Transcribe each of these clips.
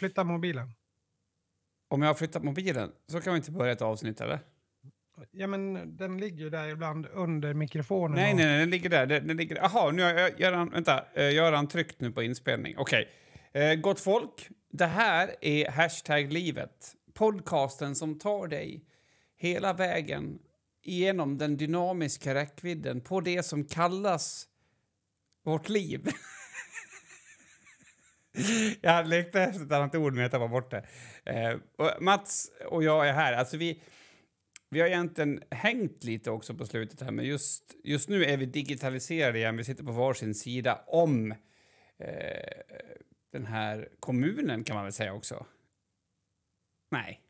flyttat mobilen? Om jag har flyttat mobilen så kan vi inte börja ett avsnitt eller? Ja, men den ligger ju där ibland under mikrofonen. Nej, och... nej, nej, den ligger där. Den, den ligger. Jaha, nu har jag, Göran, vänta, eh, Göran tryckt nu på inspelning. Okej. Eh, gott folk, det här är Hashtag livet. Podcasten som tar dig hela vägen igenom den dynamiska räckvidden på det som kallas vårt liv. jag lekte efter ett annat ord, men jag tappade bort det. Eh, och Mats och jag är här. Alltså vi, vi har egentligen hängt lite också på slutet här, men just, just nu är vi digitaliserade igen. Vi sitter på varsin sida om eh, den här kommunen, kan man väl säga också. Nej.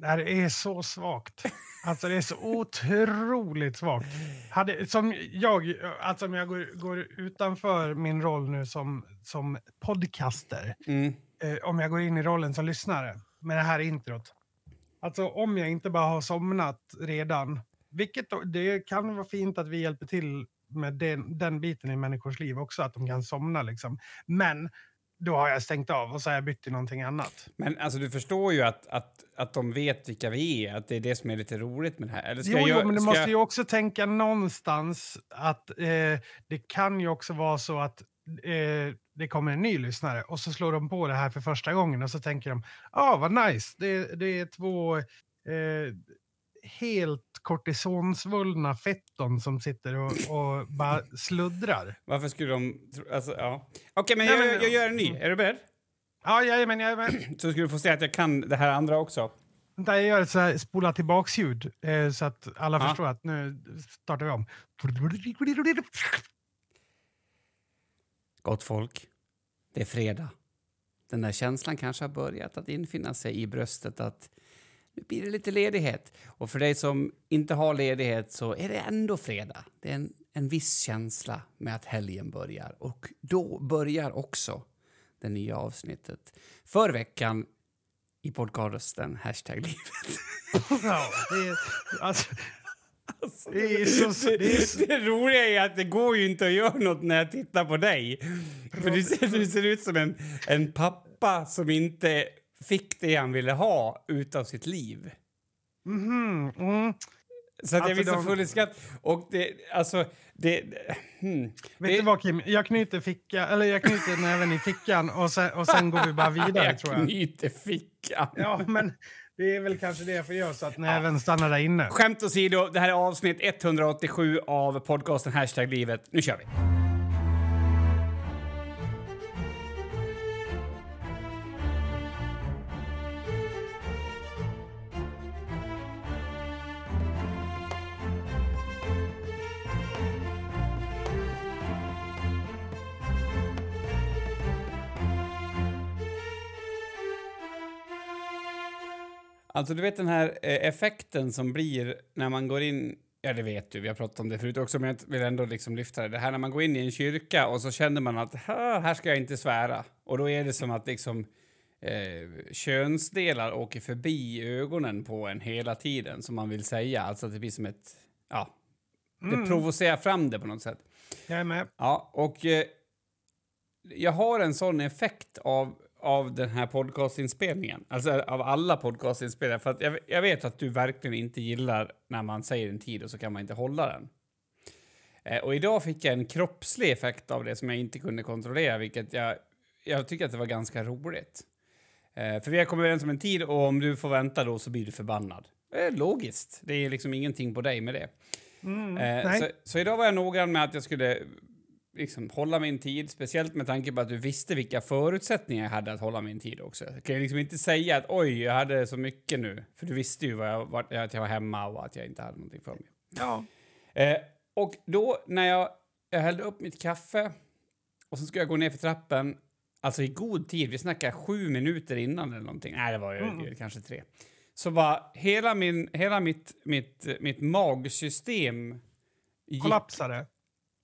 Det här är så svagt. Alltså det är så otroligt svagt. Hade, som jag, alltså om jag går, går utanför min roll nu som, som podcaster, Mm. eh, om jag går in i rollen som lyssnare med det här introt. Alltså om jag inte bara har somnat redan, vilket det kan vara fint att vi hjälper till med den, den biten i människors liv också, att de kan somna liksom. Men då har jag stängt av och så har jag bytt till någonting annat. Men alltså, du förstår ju att, att, att de vet vilka vi är, att det är det som är lite roligt med det här. Eller ska Jo, jag, jo, men du måste jag- ju också tänka någonstans att eh, det kan ju också vara så att eh, det kommer en ny lyssnare och så slår de på det här för första gången och så tänker de, ja ah, vad nice, det, det är två eh, helt kortisonsvullna fetton som sitter och, och bara sluddrar. Varför skulle de... Alltså, ja. Okej, men, Nej, jag, men- jag gör en ny. Är du beredd? Ja, jajamän, jajamän. Så ska du få se att jag kan det här andra också. Vänta, jag gör ett så här spola tillbaks-ljud eh, så att alla Ja. förstår att nu startar vi om. Gott folk, det är fredag. Den där känslan kanske har börjat att infinna sig i bröstet att nu blir det lite ledighet. Och för dig som inte har ledighet så är det ändå fredag. Det är en, en viss känsla med att helgen börjar. Och då börjar också det nya avsnittet för veckan i podcasten Hashtag livet. Ja, det är, alltså, det är så... Det är så Det roliga är att det går ju inte att göra något när jag tittar på dig. För du ser, du ser ut som en, en pappa som inte fick det han ville ha utav sitt liv. Mhm, mm. Så att jag Alltså, blir så de- full i skratt. Och det, alltså, det... Hmm. Vet det, du vad Kim, jag knyter, ficka, eller jag knyter näven i fickan och sen, och sen går vi bara vidare jag tror jag. knyter fickan. Ja, men det är väl kanske det jag göra så att näven stannar där inne. Skämt åsido, det här är avsnitt 187 av podcasten Hashtag livet. Nu kör vi! Alltså du vet den här eh, effekten som blir när man går in, ja det vet du, vi har pratat om det förut också, men jag vill ändå liksom lyfta det. Det här när man går in i en kyrka och så känner man att "Ha, här ska jag inte svära. Och då är det som att liksom eh, könsdelar åker förbi ögonen på en hela tiden som man vill säga. Alltså att det blir som ett, ja, det provocerar fram det på något sätt. Jag är med. Ja, och eh, jag har en sån effekt av, av den här podcastinspelningen. Alltså av alla podcastinspelningar. För att jag, jag vet att du verkligen inte gillar när man säger en tid och så kan man inte hålla den. Eh, och idag fick jag en kroppslig effekt av det som jag inte kunde kontrollera, vilket jag, jag tycker att det var ganska roligt. Eh, för vi har kommit överens om en tid och om du får vänta då så blir du förbannad. Det är logiskt. Det är liksom ingenting på dig med det. Mm, Eh, så, så idag var jag noggrann med att jag skulle liksom, hålla min tid, speciellt med tanke på att du visste vilka förutsättningar jag hade att hålla min tid också. Jag kan liksom inte säga att oj, jag hade så mycket nu, för du visste ju jag, vart- att jag var hemma och att jag inte hade någonting för mig. Ja. Eh, och då när jag, jag hällde upp mitt kaffe och så skulle jag gå ner för trappen, alltså i god tid, vi snackar sju minuter innan eller någonting, nej det var ju Mm. kanske tre. Så var hela, min, hela mitt, mitt, mitt magsystem Kollapsade.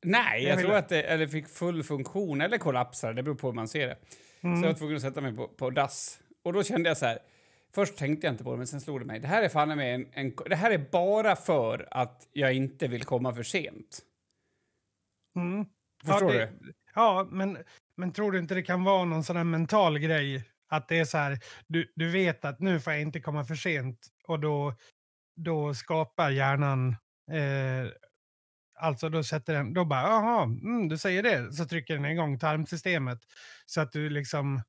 Nej, Jag tror att det eller fick full funktion eller kollapsade, det beror på hur man ser det. Så jag var tvungen att sätta mig på, på dass. Och då kände jag så här, först tänkte jag inte på det, men sen slog det mig. Det här är fan med en, en, det här är bara för att jag inte vill komma för sent. Mm. Förstår ja, det, Ja, men, men tror du inte det kan vara någon sån här mental grej? Att det är så här, du, du vet att nu får jag inte komma för sent och då, då skapar hjärnan, eh, alltså då sätter den, då bara, jaha, mm, du säger det, så trycker den igång tarmsystemet. Så att du liksom,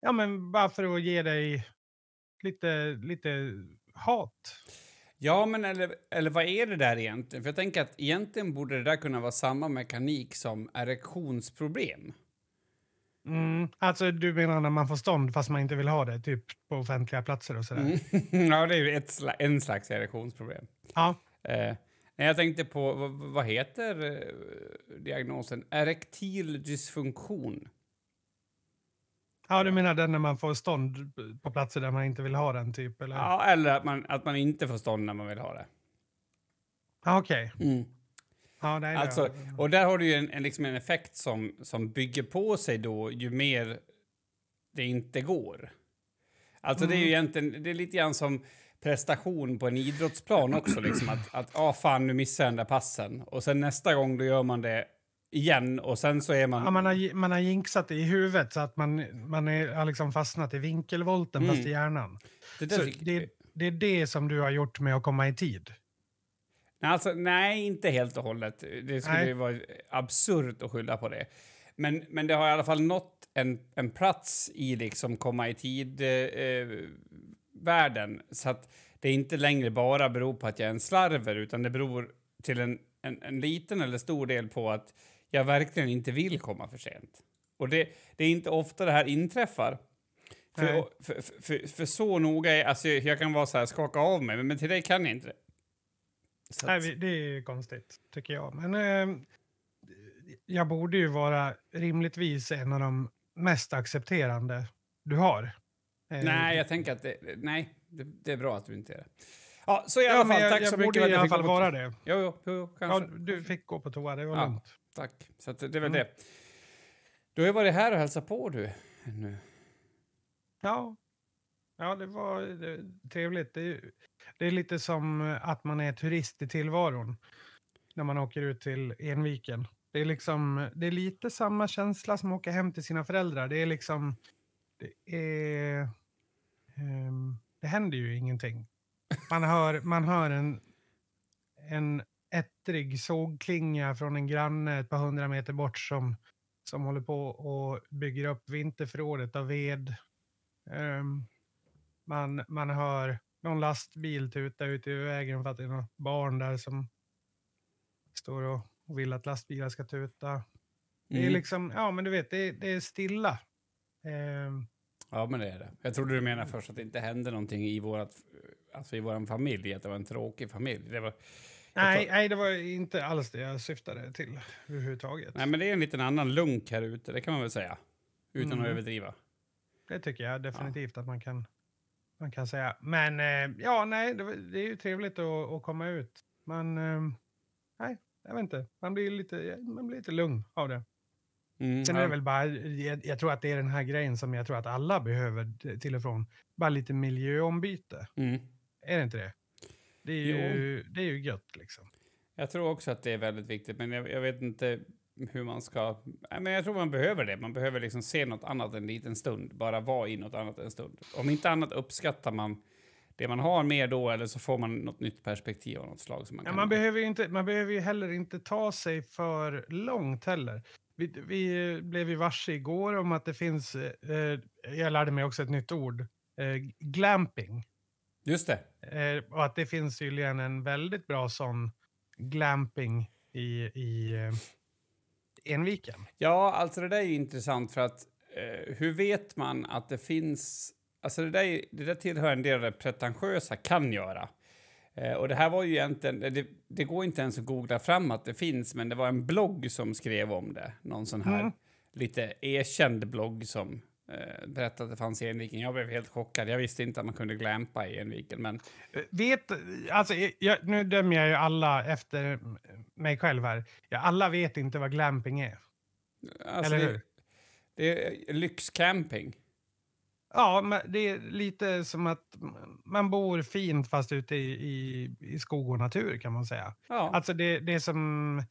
ja men bara för att ge dig lite, lite hat. Ja, men eller, eller vad är det där egentligen? För jag tänker att egentligen borde det där kunna vara samma mekanik som erektionsproblem. Mm, alltså du menar när man får stånd fast man inte vill ha det, typ på offentliga platser och sådär? Mm. ja, det är ju ett en slags erektionsproblem. Ja. Eh, jag tänkte på, vad, vad heter eh, diagnosen? Erektil dysfunktion. Ja, du menar den när man får stånd på platser där man inte vill ha den, typ? Eller? Ja, eller att man, att man inte får stånd när man vill ha det. Okej. Mm. Ja, Alltså, och där har du ju en, en, liksom en effekt som, som bygger på sig då ju mer det inte går. Alltså det är ju egentligen, det är lite grann som prestation på en idrottsplan också. Liksom att, att ah, fan nu missar jag den där passen. Och sen nästa gång då gör man det igen och sen så är man... Ja, man, har, man har jinxat det i huvudet så att man, man är, har liksom fastnat i vinkelvolten Mm. fast i hjärnan. det Så det, det är det som du har gjort med att komma i tid. Alltså, nej, inte helt och hållet. Det skulle Nej. ju vara absurt att skylla på det. Men, men det har i alla fall nått en, en plats i liksom komma i tid-världen. så att det inte längre bara beror på att jag är en slarver, utan det beror till en, en, en liten eller stor del på att jag verkligen inte vill komma för sent. Och det, det är inte ofta det här inträffar. För, för, för, för, så noga är... Alltså jag kan vara så här, skaka av mig, men till dig kan jag inte det. Så Nej, det är konstigt, tycker jag. Men eh, jag borde ju vara rimligtvis en av de mest accepterande du har. Eh, Nej, jag tänker att det, nej, det, det är bra att du inte är det. Ja, så i alla ja, fall, jag, tack jag så borde mycket för att i jag alla fall vara det. Jo, jo, jo, jo Ja, kanske. du fick gå på toa, det var Ja. lugnt. Tack. Så det är väl Mm. det. Du har ju varit här och hälsat på du. Nu. Ja, ja det var det, trevligt. Det, är- det är lite som att man är turist i tillvaron när man åker ut till Enviken. Det är, liksom, det är lite samma känsla som att åka hem till sina föräldrar. Det är liksom... Det, är, ehm, det händer ju ingenting. Man hör, man hör en, en ettrig sågklinga från en granne ett par hundra meter bort som, som håller på och bygger upp vinterförrådet av ved. Ehm, man, man hör någon lastbil tuta ute i vägen för att det är något barn där som står och, och vill att lastbilar ska tuta. Det är Mm. liksom, ja men du vet, det, det är stilla. Ehm, Ja, men det är det. Jag trodde du menade först att det inte hände någonting i vårat, alltså i våran familj, att det var en tråkig familj. Det var, nej, nej, det var inte alls det jag syftade till överhuvudtaget. nej, men det är en liten annan lunk här ute, det kan man väl säga. Utan Mm. att överdriva. Det tycker jag definitivt att man kan, man kan säga. Men eh, ja, nej, det, det är ju trevligt att, att komma ut. Man, eh, nej, jag vet inte. Man blir lite, man blir lite lugn av det. Mm, Sen är det väl bara, jag, jag tror att det är den här grejen som jag tror att alla behöver till och från. Bara lite miljöombyte. Mm. Är det inte det? Det är ju, det är ju gött liksom. Jag tror också att det är väldigt viktigt, men jag, jag vet inte hur man ska... Nej, men jag tror man behöver det. Man behöver liksom se något annat en liten stund. Bara vara i något annat en stund. Om inte annat uppskattar man det man har mer då, eller så får man något nytt perspektiv av något slag. Som man Ja, man, behöver inte, man behöver ju heller inte ta sig för långt heller. Vi, vi blev ju varse igår om att det finns, eh, jag lärde mig också ett nytt ord, eh, glamping. Just det. Eh, och att det finns tydligen en väldigt bra sån glamping i, i eh, Enviken. Ja, alltså det där är ju intressant för att eh, hur vet man att det finns... Alltså det där, är- det där tillhör en del av det pretentiösa kan göra. Eh, och det här var ju egentligen... Det, det går inte ens att googla fram att det finns, men det var en blogg som skrev om det. Någon sån här Mm. lite erkänd blogg som eh, berättade att det fanns i Enviken. Jag blev helt chockad. Jag visste inte att man kunde glampa i Enviken, men... Eh, Vet, alltså, eh, jag, nu dömer jag ju alla efter mig själv här. Ja, alla vet inte vad glamping är. Alltså Eller det, hur? det är lyxcamping. Ja, men det är lite som att man bor fint fast ute i, i, i skog och natur kan man säga. Ja. Alltså det, det som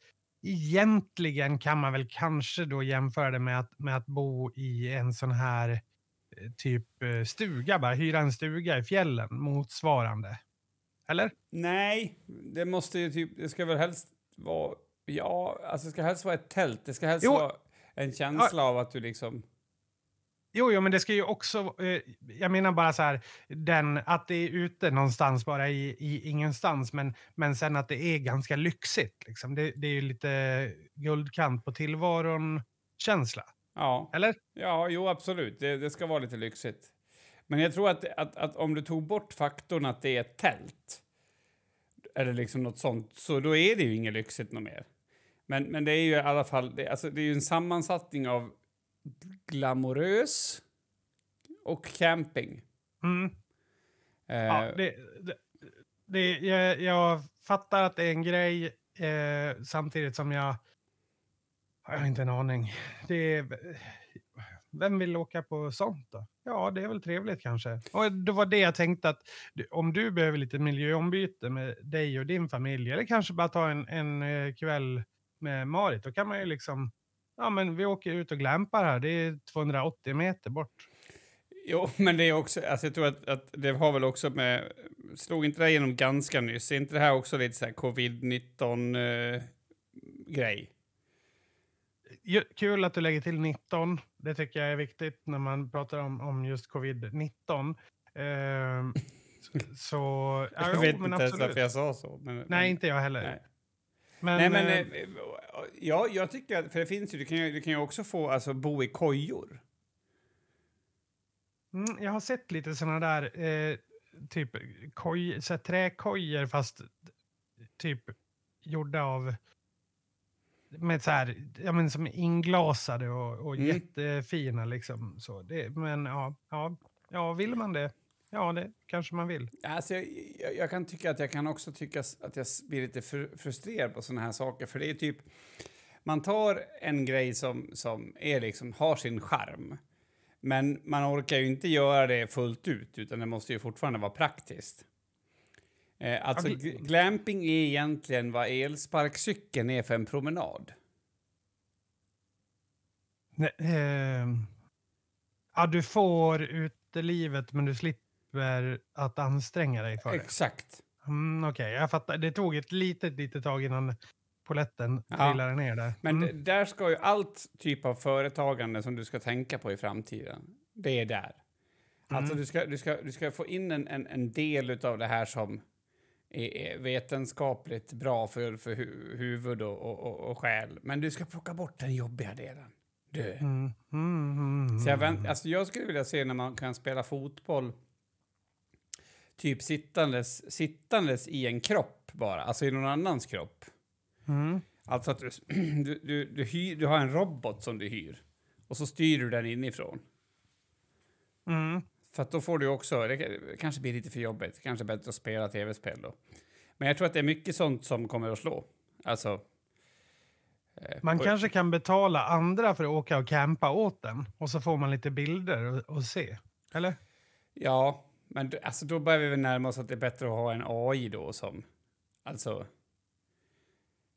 egentligen kan man väl kanske då jämföra det med att, med att bo i en sån här eh, typ eh, stuga, bara hyra en stuga i fjällen motsvarande. Eller? Nej, det måste ju typ, det ska väl helst vara, ja, alltså det ska helst vara ett tält. Det ska helst Jo. vara en känsla av att du liksom, Jo, jo, men det ska ju också... Eh, jag menar bara så här, den, att det är ute någonstans bara i, i ingenstans, men, men sen att det är ganska lyxigt. Liksom. Det, det är ju lite guldkant på tillvaron-känsla. ja. Eller? Ja, jo absolut. Det, det ska vara lite lyxigt. Men jag tror att, att, att om du tog bort faktorn att det är ett tält, eller liksom något sånt, så då är det ju inget lyxigt något mer. Men, men det är ju i alla fall, det, alltså, det är ju en sammansättning av glamorös och camping. Mm. Eh, Ja, det, det, det, jag, jag fattar att det är en grej, eh, samtidigt som jag... Jag har inte en aning. Det är, vem vill åka på sånt då? Ja, det är väl trevligt kanske. Och det var det jag tänkte att om du behöver lite miljöombyte med dig och din familj, eller kanske bara ta en, en eh, kväll med Marit, då kan man ju liksom... Ja, men vi åker ut och glampar här. Det är 280 meter bort. Jo, men det är också, alltså jag tror att, att det har väl också med, slog inte det igenom ganska nyss? Är inte det här också lite så här covid-19 eh, grej? Kul att du lägger till 19. Det tycker jag är viktigt när man pratar om, om just covid-19. Ehm, så- så... ja, Jag jo, vet men inte ens varför jag sa så. Men, Nej, men, inte jag heller. nej. Men, nej, men eh, eh, ja, jag tycker att, för det finns ju, du kan ju, du kan ju också få alltså, bo i kojor. mm, jag har sett lite såna där eh, typ koj, så här, träkojor fast typ gjorda av med så här, ja, men som inglasade och, och Mm. jättefina liksom. Så det, men ja, ja, ja, vill man det? Ja, det kanske man vill. Alltså, jag, jag, jag kan tycka att jag kan också tycka att jag blir lite fr frustrerad på såna här saker. För det är typ, man tar en grej som, som är liksom, har sin charm. Men man orkar ju inte göra det fullt ut, utan det måste ju fortfarande vara praktiskt. Eh, alltså, gl- glamping är egentligen vad elsparkcykeln är för en promenad. Nej, ehm, ja, du får utelivet men du slipper att anstränga dig för det. Exakt. Mm, Okej, jag fattar. Det tog ett litet, litet tag innan poletten Ja. trillade ner där. Men Mm. d- där ska ju allt typ av företagande som du ska tänka på i framtiden, det är där. Alltså Mm. du ska, du ska, du ska få in en, en, en del av det här som är, vetenskapligt bra för, för hu, huvud och, och, och, själ. Men du ska plocka bort den jobbiga delen. Du. Mm, mm, mm, Så jag, mm. vänt, alltså jag skulle vilja se när man kan spela fotboll typ sittandes, sittandes i en kropp bara, alltså i någon annans kropp. Mm. Alltså att du, du, du, du, hyr, du har en robot som du hyr och så styr du den inifrån. Mm. För att då får du också, det kan- kanske blir lite för jobbigt, kanske bättre att spela tv-spel då. Men jag tror att det är mycket sånt som kommer att slå. Alltså... eh, Man kanske kan betala andra för att åka och campa åt den och så får man lite bilder och, och se. Eller? Ja, men alltså då börjar vi väl närma oss att det är bättre att ha en AI då som... Alltså...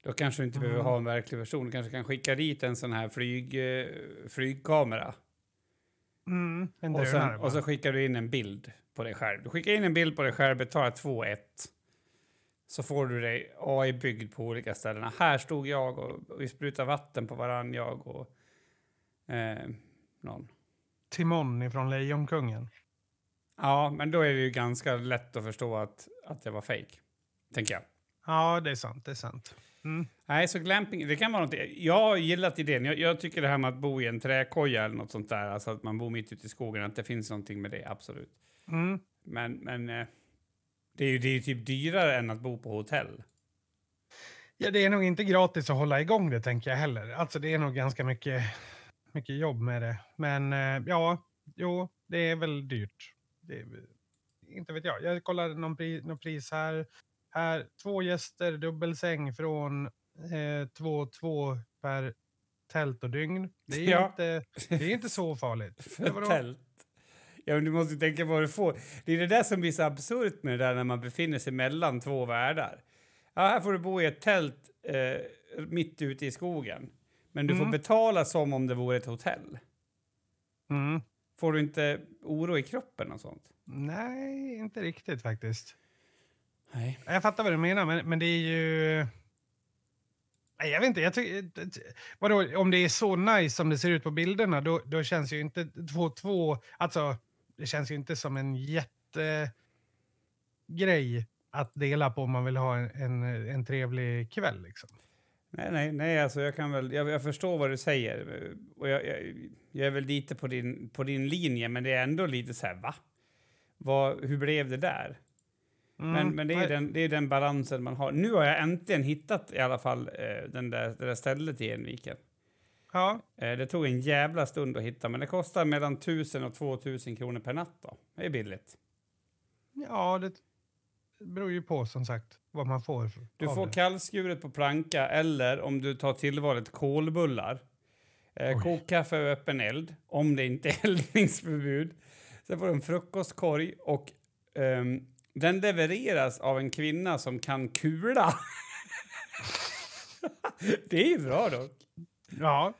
Då kanske du inte behöver Mm. ha en verklig person. Du kanske kan skicka dit en sån här flyg, eh, flygkamera. Mm, Och, sen, och så skickar du in en bild på dig själv. Du skickar in en bild på dig själv, betalar 2-1. Så får du dig AI byggd på olika ställen. Här stod jag och, och vi sprutade vatten på varann, jag och eh, någon. Timon ifrån Lejonkungen. Ja, men då är det ju ganska lätt att förstå att, att det var fake. Tänker jag. Ja, det är sant. Det är sant. Mm. Nej, så glamping, det kan vara något. Jag har gillat idén. Jag, jag tycker det här med att bo i en träkoja eller något sånt där, alltså att man bor mitt ute i skogen, att det finns någonting med det, absolut. Mm. Men, men eh, det är ju det är typ dyrare än att bo på hotell. Ja, det är nog inte gratis att hålla igång det, tänker jag heller. Alltså, det är nog ganska mycket, mycket jobb med det. Men eh, ja, jo, det är väl dyrt. Det inte vet jag. Jag kollade någon, pri, någon pris här. Här, två gäster, dubbelsäng från eh, 2-2 per tält och dygn. Det är, Ja. inte, det är inte så farligt. För tält. Ja, men du måste tänka vad du får. Det är det där som blir så absurt med det där när man befinner sig mellan två världar. Ja, här får du bo i ett tält eh, mitt ute i skogen. Men du får Mm. betala som om det vore ett hotell. Mm. Får du inte oro i kroppen och sånt? Nej, inte riktigt faktiskt. Nej. Jag fattar vad du menar, men, men det är ju... Nej, jag vet inte. Jag tycker, vadå, om det är så nice som det ser ut på bilderna, då, då känns ju inte 2-2... Alltså, det känns ju inte som en jättegrej att dela på om man vill ha en, en, en trevlig kväll. Liksom. Nej, nej, nej, alltså jag kan väl, jag, jag förstår vad du säger och jag, jag, jag, är väl lite på din, på din linje, men det är ändå lite så här, va? Vad, hur blev det där? Mm, men, men det, är den, det är den balansen man har. Nu har jag äntligen hittat i alla fall eh, den där, det där stället i Enviken. Ja. Eh, det tog en jävla stund att hitta, men det kostar mellan 1000 och 2000 kronor per natt. Då. Det är billigt. Ja, det beror ju på som sagt vad man får. Du får det. kallskuret på planka eller om du tar tillvalet kolbullar. Eh, kokkaffe och öppen eld, om det inte är eldningsförbud. Sen får du en frukostkorg och um, den levereras av en kvinna som kan kula. det är ju bra dock. Ja.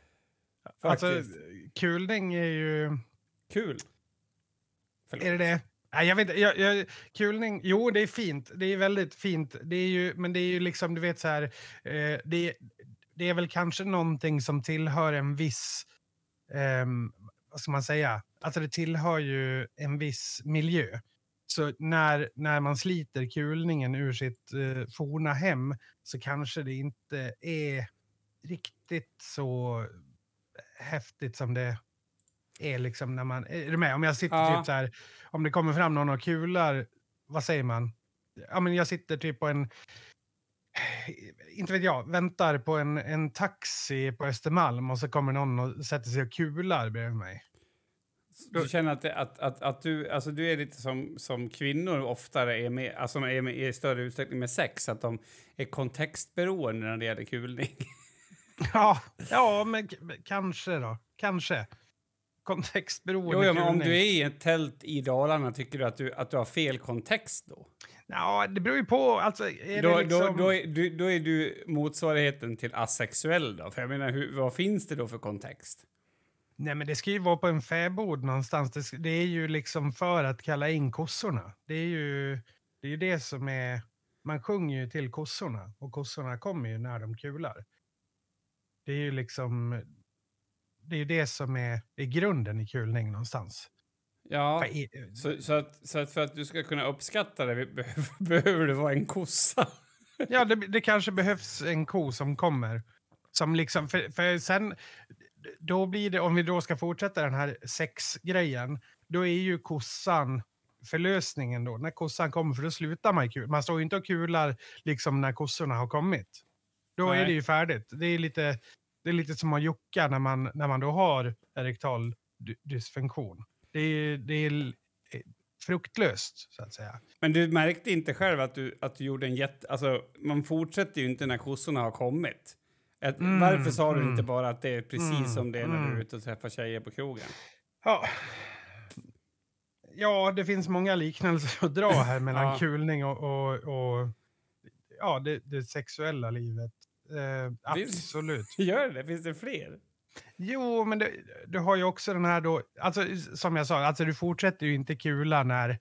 Alltså, kulning är ju... Kul. Förlåt. Är det det? Nej, jag vet inte. Jag, jag, kulning, jo det är fint. Det är väldigt fint. Det är ju, men det är ju liksom, du vet så här, eh, det, det är väl kanske någonting som tillhör en viss, eh, vad ska man säga, alltså det tillhör ju en viss miljö. Så när, när man sliter kulningen ur sitt eh, forna hem så kanske det inte är riktigt så häftigt som det är liksom när man... Är du med? Om jag sitter ja. typ så här, om det kommer fram någon och kular, vad säger man? Ja, men jag sitter typ på en... Inte vet jag, väntar på en, en taxi på Östermalm och så kommer någon och sätter sig och kular bredvid mig. Du känner att, att, att, att du, alltså du är lite som, som kvinnor oftare är med, alltså är med i större utsträckning med sex, att de är kontextberoende när det gäller kulning? Ja, ja men kanske då. Kanske. Kontextberoende jo, ja, men om du är i ett tält i Dalarna, tycker du att du, att du har fel kontext då? Ja, det beror ju på. Alltså, är då, liksom... då, då, är, du, då är du motsvarigheten till asexuell då? För jag menar, hur, vad finns det då för kontext? Nej, men det ska ju vara på en fäbod någonstans. Det, det, är ju liksom för att kalla in kossorna. Det är ju det, är ju det som är... Man sjunger ju till kossorna och kossorna kommer ju när de kular. Det är ju liksom... Det är ju det som är, är grunden i kulning någonstans. Ja, så, så, att, så att för att du ska kunna uppskatta det behöver, behöver du vara en kossa. ja, det, det kanske behövs en ko som kommer. Som liksom, för, för sen, då blir det, om vi då ska fortsätta den här sexgrejen, då är ju kossan förlösningen då. När kossan kommer, för då slutar man kul. Man står ju inte och kular liksom när kossorna har kommit. Då Nej. är det ju färdigt. Det är lite, det är lite som att jucka när man, när man då har erektal dysfunktion. Det är, det är fruktlöst, så att säga. Men du märkte inte själv att du, att du gjorde en jätte... Alltså, man fortsätter ju inte när kossorna har kommit. Att, mm, varför sa du mm, inte bara att det är precis mm, som det är när du är mm. ute och träffar tjejer på krogen? Ja. Ja, det finns många liknelser att dra här mellan ja. kulning och, och, och ja, det, det, sexuella livet. Eh, absolut. Gör det? Finns det fler? Jo, men det, du har ju också den här då, alltså som jag sa, alltså du fortsätter ju inte kula när,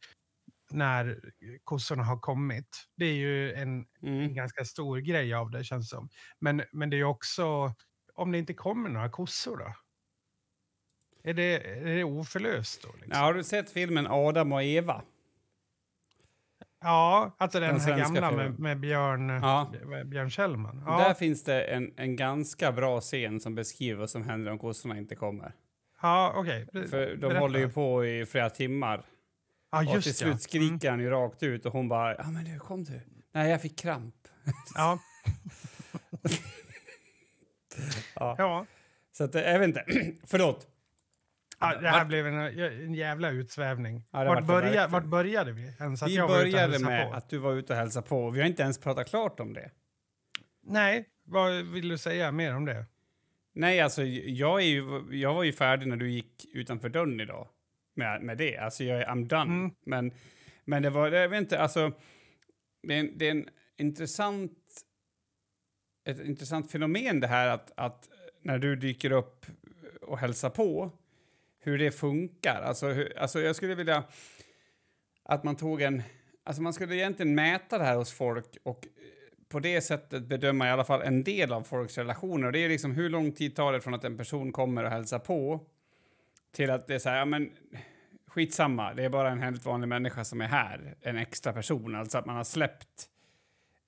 när kossorna har kommit. Det är ju en, mm. en ganska stor grej av det känns som. Men, men det är också, om det inte kommer några kossor då? Är det, är det oförlöst då? Liksom? Ja, har du sett filmen Adam och Eva? Ja, alltså den, den här gamla med, med, Björn, ja. Björn Kjellman. Ja. Där finns det en, en ganska bra scen som beskriver vad som händer om kossorna inte kommer. Ja, okej. Okay. För de Berätta. håller ju på i flera timmar. Ja, just och till slut skriker mm. han ju rakt ut och hon bara, ja men du, kom du. Nej, jag fick kramp. Ja. ja. ja. Så att, jag vet inte, förlåt. Ja, det här vart... blev en, en jävla utsvävning. Ja, vart, börja, vart började vi? Ens vi jag började med på. att du var ute och hälsade på. Vi har inte ens pratat klart om det. Nej, vad vill du säga mer om det? Nej, alltså jag, är ju, jag var ju färdig när du gick utanför dörren idag med, med det. Alltså jag är I'm done. Mm. Men, men det var, jag vet inte, alltså det är, en, det är en intressant, ett intressant fenomen det här att, att när du dyker upp och hälsar på hur det funkar. Alltså, hur, alltså jag skulle vilja att man tog en... Alltså man skulle egentligen mäta det här hos folk och eh, på det sättet bedöma i alla fall en del av folks relationer. Det är liksom hur lång tid tar det från att en person kommer och hälsar på till att det är så här, ja men skitsamma, det är bara en helt vanlig människa som är här, en extra person. Alltså att man har släppt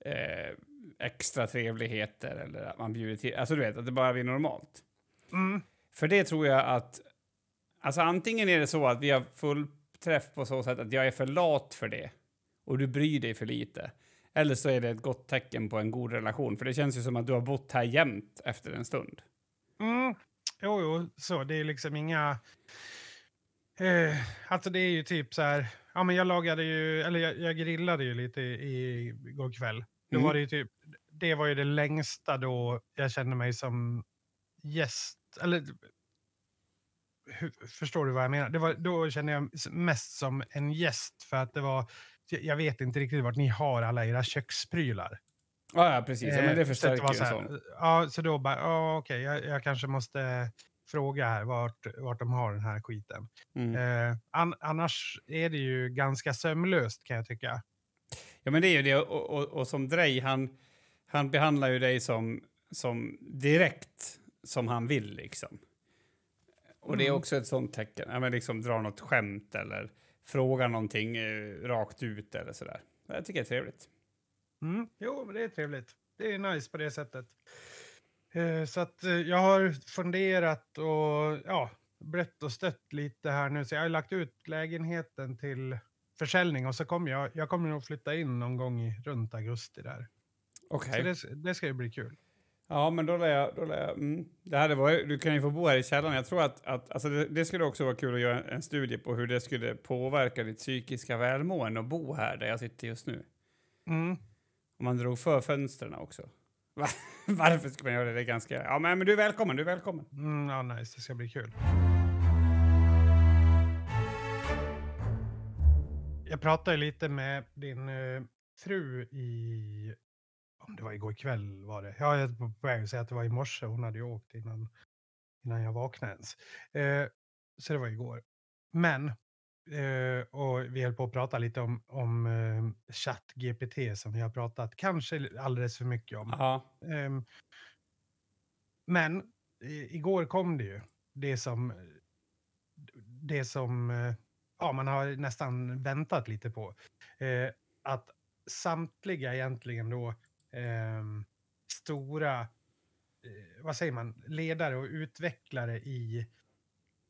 eh, extra trevligheter eller att man bjuder till, alltså du vet, att det bara blir normalt. Mm. För det tror jag att, alltså antingen är det så att vi har full träff på så sätt att jag är för lat för det och du bryr dig för lite. Eller så är det ett gott tecken på en god relation, för det känns ju som att du har bott här jämt efter en stund. Mm. Jo, jo, så det är liksom inga... Eh, alltså det är ju typ så här, ja men jag lagade ju, eller jag, jag grillade ju lite i, igår kväll. Då Mm. var det ju typ, det var ju det längsta då jag kände mig som gäst, eller hur, förstår du vad jag menar? Det var, då kände jag mest som en gäst för att det var, jag- vet inte riktigt vart ni har alla era köksprylar. Ja, ja precis. Ja, men det Eh, så förstärker ju så sån. Ja, så då bara, ja okej, jag, jag kanske måste fråga här vart, vart de har den här skiten. Mm. Eh, an, annars är det ju ganska sömlöst kan jag tycka. Ja, men det är ju det. Och, och, och som Drej, han, han behandlar ju dig som, som direkt som han vill, liksom. Och det är Mm. också ett sånt tecken. Ja, men liksom dra något skämt eller fråga någonting eh, rakt ut eller sådär. Jag tycker det är trevligt. Mm. Jo, men det är trevligt. Det är nice på det sättet. Eh, så att eh, jag har funderat och ja, brett och stött lite här nu. Så jag har lagt ut lägenheten till försäljning och så kommer jag, jag kommer nog flytta in någon gång i, runt augusti där. Okej. Så det, det ska ju bli kul. Ja, men då lär jag... Då lär jag mm. det hade varit, du kan ju få bo här i källaren. Jag tror att, att alltså det, det skulle också vara kul att göra en studie på hur det skulle påverka ditt psykiska välmående att bo här där jag sitter just nu. Mm. Om man drog för fönstren också. Va? Varför ska man göra det? Det ganska... Ja, men, men du är välkommen, du är välkommen. Mm, ja, nice. Det ska bli kul. Jag pratade lite med din eh, fru i... Om det var igår kväll var det. Ja, jag var på väg att säga att det var i morse. Hon hade ju åkt innan, innan jag vaknade ens. Eh, så det var igår. Men, eh, och vi höll på att prata lite om, om eh, ChatGPT som vi har pratat kanske alldeles för mycket om. Ehm, men i, igår kom det ju det som, det som eh, ja, man har nästan väntat lite på. Eh, att samtliga egentligen då ehm, stora, eh, vad säger man, ledare och utvecklare i,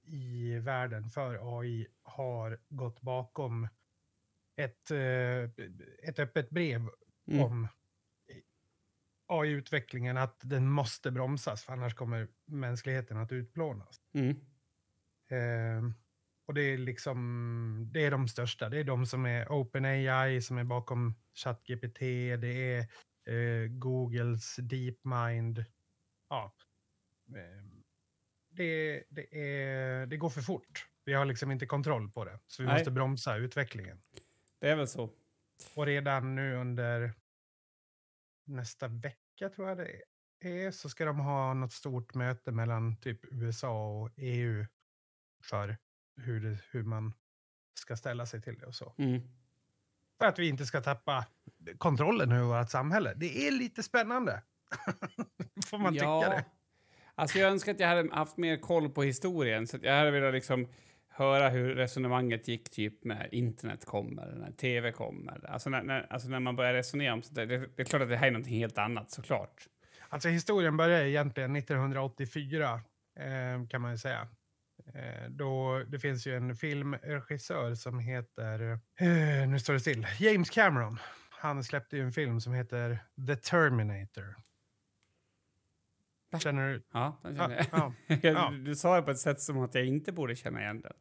i världen för AI har gått bakom ett, eh, ett öppet brev Mm. om AI-utvecklingen att den måste bromsas för annars kommer mänskligheten att utplånas. Mm. Ehm, och det är liksom, det är de största. Det är de som är OpenAI som är bakom ChatGPT. Det är eh, Googles DeepMind. Ja. Ehm, det, det, är, det går för fort. Vi har liksom inte kontroll på det. Så vi Nej. måste bromsa utvecklingen. Det är väl så. Och redan nu under nästa vecka tror jag det är så ska de ha något stort möte mellan typ USA och EU för hur, det, hur man ska ställa sig till det och så. Mm. För att vi inte ska tappa kontrollen över vårt samhälle. Det är lite spännande. Får man tycka det? Alltså jag önskar att jag hade haft mer koll på historien. Så jag hade velat liksom höra hur resonemanget gick typ när internet kom eller när tv kom. Eller, alltså, när, när, alltså när man börjar resonera om sånt där. Det, det är klart att det här är någonting helt annat såklart. Alltså historien börjar egentligen 1984 eh, kan man ju säga. Eh, då, det finns ju en filmregissör som heter, eh, nu står det still, James Cameron. Han släppte ju en film som heter The Terminator. Känner du? Ja, den Ja, känner jag. ja. jag ja. Du sa det på ett sätt som att jag inte borde känna igen den.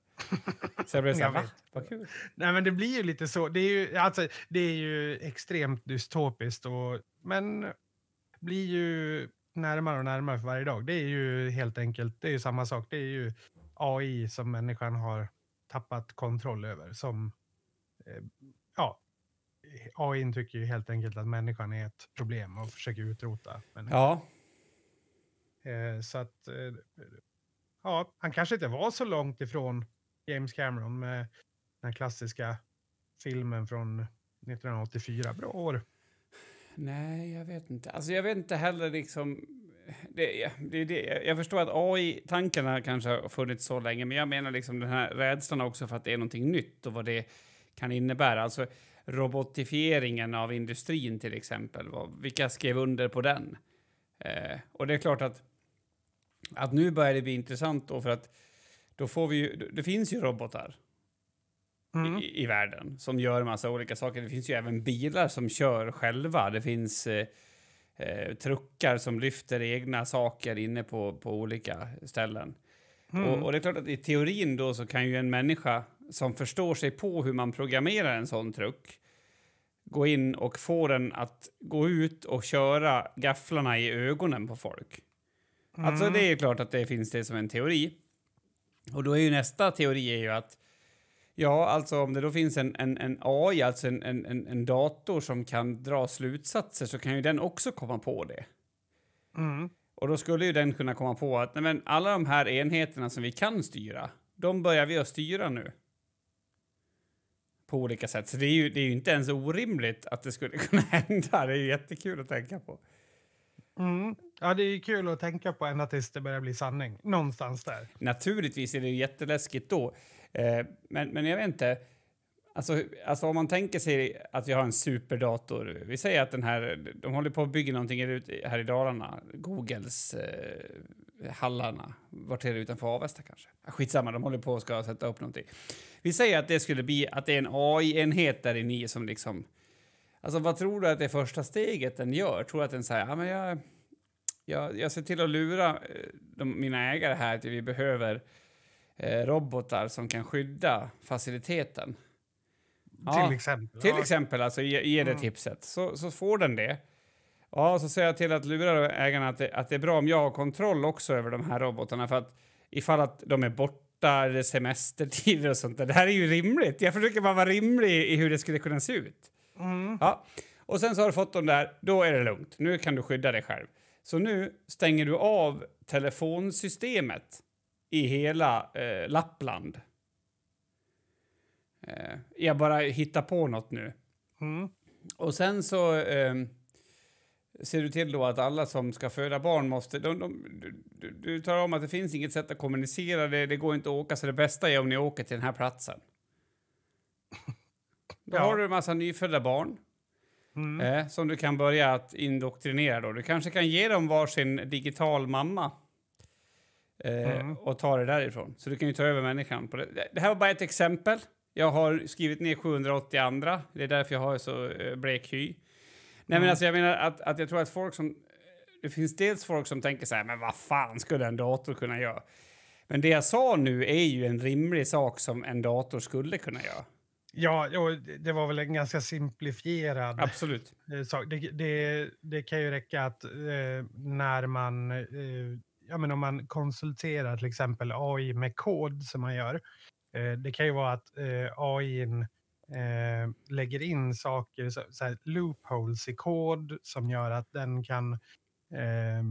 Så jag blev så här, va? Vad kul. Nej men det blir ju lite så. Det är ju, alltså, det är ju extremt dystopiskt och, men blir ju närmare och närmare för varje dag. Det är ju helt enkelt, det är ju samma sak. Det är ju AI som människan har tappat kontroll över. Som, eh, ja, AI tycker ju helt enkelt att människan är ett problem och försöker utrota människan. Ja, Eh, så att, eh, ja, han kanske inte var så långt ifrån James Cameron med den klassiska filmen från 1984. Bra år. Nej, jag vet inte. Alltså, jag vet inte heller liksom... Det, det, det, jag förstår att AI-tankarna kanske har funnits så länge, men jag menar liksom den här rädslan också för att det är någonting nytt och vad det kan innebära. Alltså robotifieringen av industrin till exempel. Vad, vilka skrev under på den? Eh, och det är klart att, att nu börjar det bli intressant då för att då får vi ju, det finns ju robotar Mm. i, i världen som gör massa olika saker. Det finns ju även bilar som kör själva. Det finns eh, eh, truckar som lyfter egna saker inne på, på olika ställen. Mm. Och, och det är klart att i teorin då så kan ju en människa som förstår sig på hur man programmerar en sån truck gå in och få den att gå ut och köra gafflarna i ögonen på folk. Alltså Mm. det är klart att det finns det som en teori. Och då är ju nästa teori är ju att Ja, alltså om det då finns en, en, en AI, alltså en, en, en- dator som kan dra slutsatser så kan ju den också komma på det. Mm. Och då skulle ju den kunna komma på att nej men, alla de här enheterna som vi kan styra, de börjar vi att styra nu. På olika sätt. Så det är ju, det är ju inte ens orimligt att det skulle kunna hända. Det är ju jättekul att tänka på. Mm. Ja, det är kul att tänka på ända tills det börjar bli sanning. Någonstans där. Naturligtvis är det jätteläskigt då. Eh, men, men jag vet inte. Alltså, alltså om man tänker sig att vi har en superdator. Vi säger att den här, de håller på att bygga någonting här i Dalarna. Googles eh, hallarna. Vart är det utanför Avesta kanske? Skitsamma, de håller på och ska sätta upp någonting. Vi säger att det skulle bli att det är en AI-enhet där inne i som liksom... Alltså vad tror du att det är första steget den gör? Tror du att den säger, ja men jag, jag, jag ser till att lura eh, de, mina ägare här att vi behöver eh, robotar som kan skydda faciliteten. Ja, Till exempel. Till Ja. exempel, alltså ge, ge det Mm. tipset. Så, så får den det. Ja, så säger jag till att lura ägarna att det, att det är bra om jag har kontroll också över de här robotarna för att ifall att de är borta eller semestertider och sånt där. Det här är ju rimligt. Jag försöker bara vara rimlig i hur det skulle kunna se ut. Mm. Ja, och sen så har du fått dem där, då är det lugnt. Nu kan du skydda dig själv. Så nu stänger du av telefonsystemet i hela eh, Lappland. Eh, jag bara hittar på något nu. Mm. Och sen så eh, ser du till då att alla som ska föda barn måste... De, de, du, du, talar om att det finns inget sätt att kommunicera, det, det går inte att åka, så det bästa är om ni åker till den här platsen. Då Ja. har du en massa nyfödda barn Mm. eh, som du kan börja att indoktrinera. Då. Du kanske kan ge dem varsin digital mamma Mm. och ta det därifrån. Så du kan ju ta över människan. På det. det här var bara ett exempel. Jag har skrivit ner 780 andra. Det är därför jag har så eh, blek hy. Nej, men Mm. alltså, jag menar att, att jag tror att folk som... Det finns dels folk som tänker så här, men vad fan skulle en dator kunna göra? Men det jag sa nu är ju en rimlig sak som en dator skulle kunna göra. Ja, det- var väl en ganska simplifierad Absolut. eh, sak. Det, det, det kan ju räcka att eh, när man, eh, ja men om man konsulterar till exempel AI med kod som man gör. Eh, det kan ju vara att eh, AI eh, lägger in saker, så, så här, loopholes i kod som gör att den kan eh,